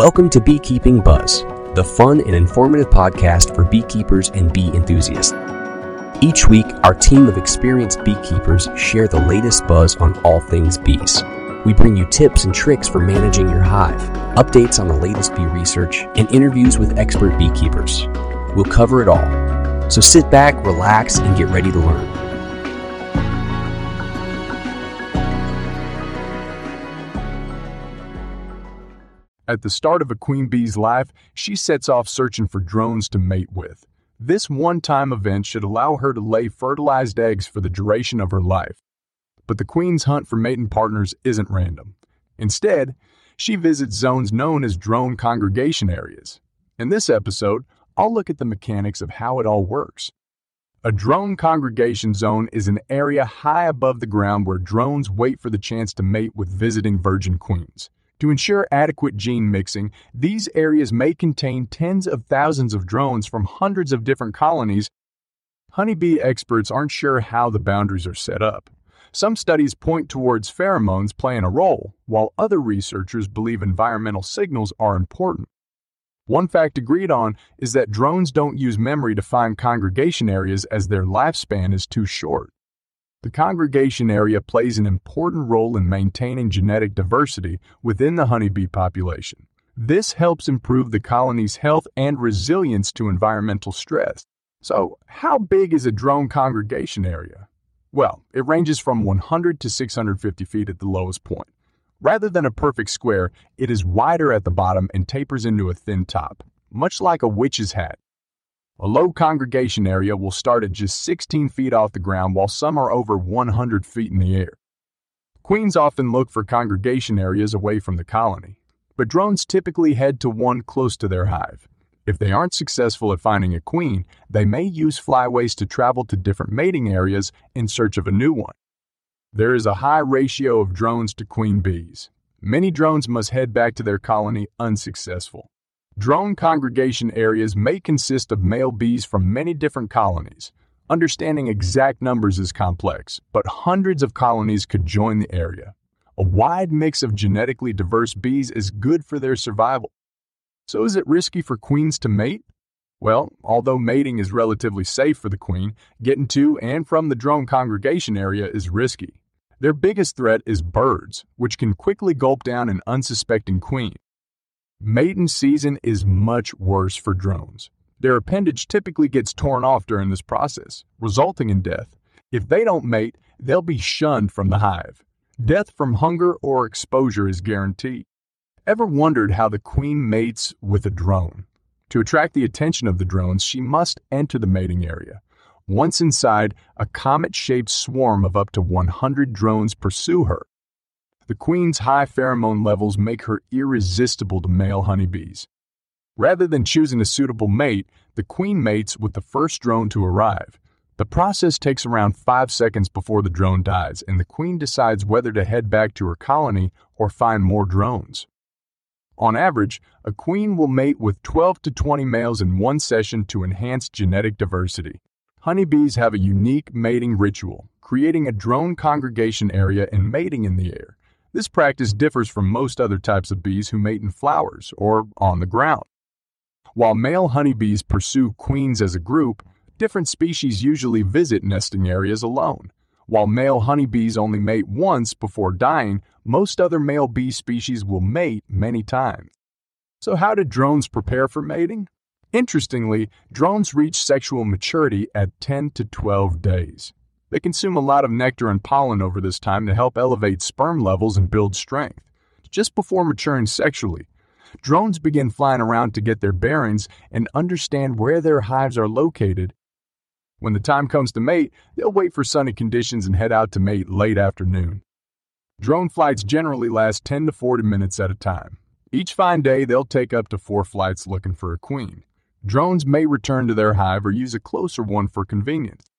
Welcome to Beekeeping Buzz, the fun and informative podcast for beekeepers and bee enthusiasts. Each week, our team of experienced beekeepers share the latest buzz on all things bees. We bring you tips and tricks for managing your hive, updates on the latest bee research, and interviews with expert beekeepers. We'll cover it all. So sit back, relax, and get ready to learn. At the start of a queen bee's life, she sets off searching for drones to mate with. This one time event should allow her to lay fertilized eggs for the duration of her life. But the queen's hunt for mating partners isn't random. Instead, she visits zones known as drone congregation areas. In this episode, I'll look at the mechanics of how it all works. A drone congregation zone is an area high above the ground where drones wait for the chance to mate with visiting virgin queens. To ensure adequate gene mixing, these areas may contain tens of thousands of drones from hundreds of different colonies. Honeybee experts aren't sure how the boundaries are set up. Some studies point towards pheromones playing a role, while other researchers believe environmental signals are important. One fact agreed on is that drones don't use memory to find congregation areas as their lifespan is too short. The congregation area plays an important role in maintaining genetic diversity within the honeybee population. This helps improve the colony's health and resilience to environmental stress. So, how big is a drone congregation area? Well, it ranges from 100 to 650 feet at the lowest point. Rather than a perfect square, it is wider at the bottom and tapers into a thin top, much like a witch's hat. A low congregation area will start at just 16 feet off the ground while some are over 100 feet in the air. Queens often look for congregation areas away from the colony, but drones typically head to one close to their hive. If they aren't successful at finding a queen, they may use flyways to travel to different mating areas in search of a new one. There is a high ratio of drones to queen bees. Many drones must head back to their colony unsuccessful. Drone congregation areas may consist of male bees from many different colonies. Understanding exact numbers is complex, but hundreds of colonies could join the area. A wide mix of genetically diverse bees is good for their survival. So is it risky for queens to mate? Well, although mating is relatively safe for the queen, getting to and from the drone congregation area is risky. Their biggest threat is birds, which can quickly gulp down an unsuspecting queen. Mating season is much worse for drones. Their appendage typically gets torn off during this process, resulting in death. If they don't mate, they'll be shunned from the hive. Death from hunger or exposure is guaranteed. Ever wondered how the queen mates with a drone? To attract the attention of the drones, she must enter the mating area. Once inside, a comet shaped swarm of up to 100 drones pursue her. The queen's high pheromone levels make her irresistible to male honeybees. Rather than choosing a suitable mate, the queen mates with the first drone to arrive. The process takes around 5 seconds before the drone dies, and the queen decides whether to head back to her colony or find more drones. On average, a queen will mate with 12 to 20 males in one session to enhance genetic diversity. Honeybees have a unique mating ritual, creating a drone congregation area and mating in the air. This practice differs from most other types of bees who mate in flowers or on the ground. While male honeybees pursue queens as a group, different species usually visit nesting areas alone. While male honeybees only mate once before dying, most other male bee species will mate many times. So, how do drones prepare for mating? Interestingly, drones reach sexual maturity at 10 to 12 days. They consume a lot of nectar and pollen over this time to help elevate sperm levels and build strength. Just before maturing sexually, drones begin flying around to get their bearings and understand where their hives are located. When the time comes to mate, they'll wait for sunny conditions and head out to mate late afternoon. Drone flights generally last 10 to 40 minutes at a time. Each fine day, they'll take up to four flights looking for a queen. Drones may return to their hive or use a closer one for convenience.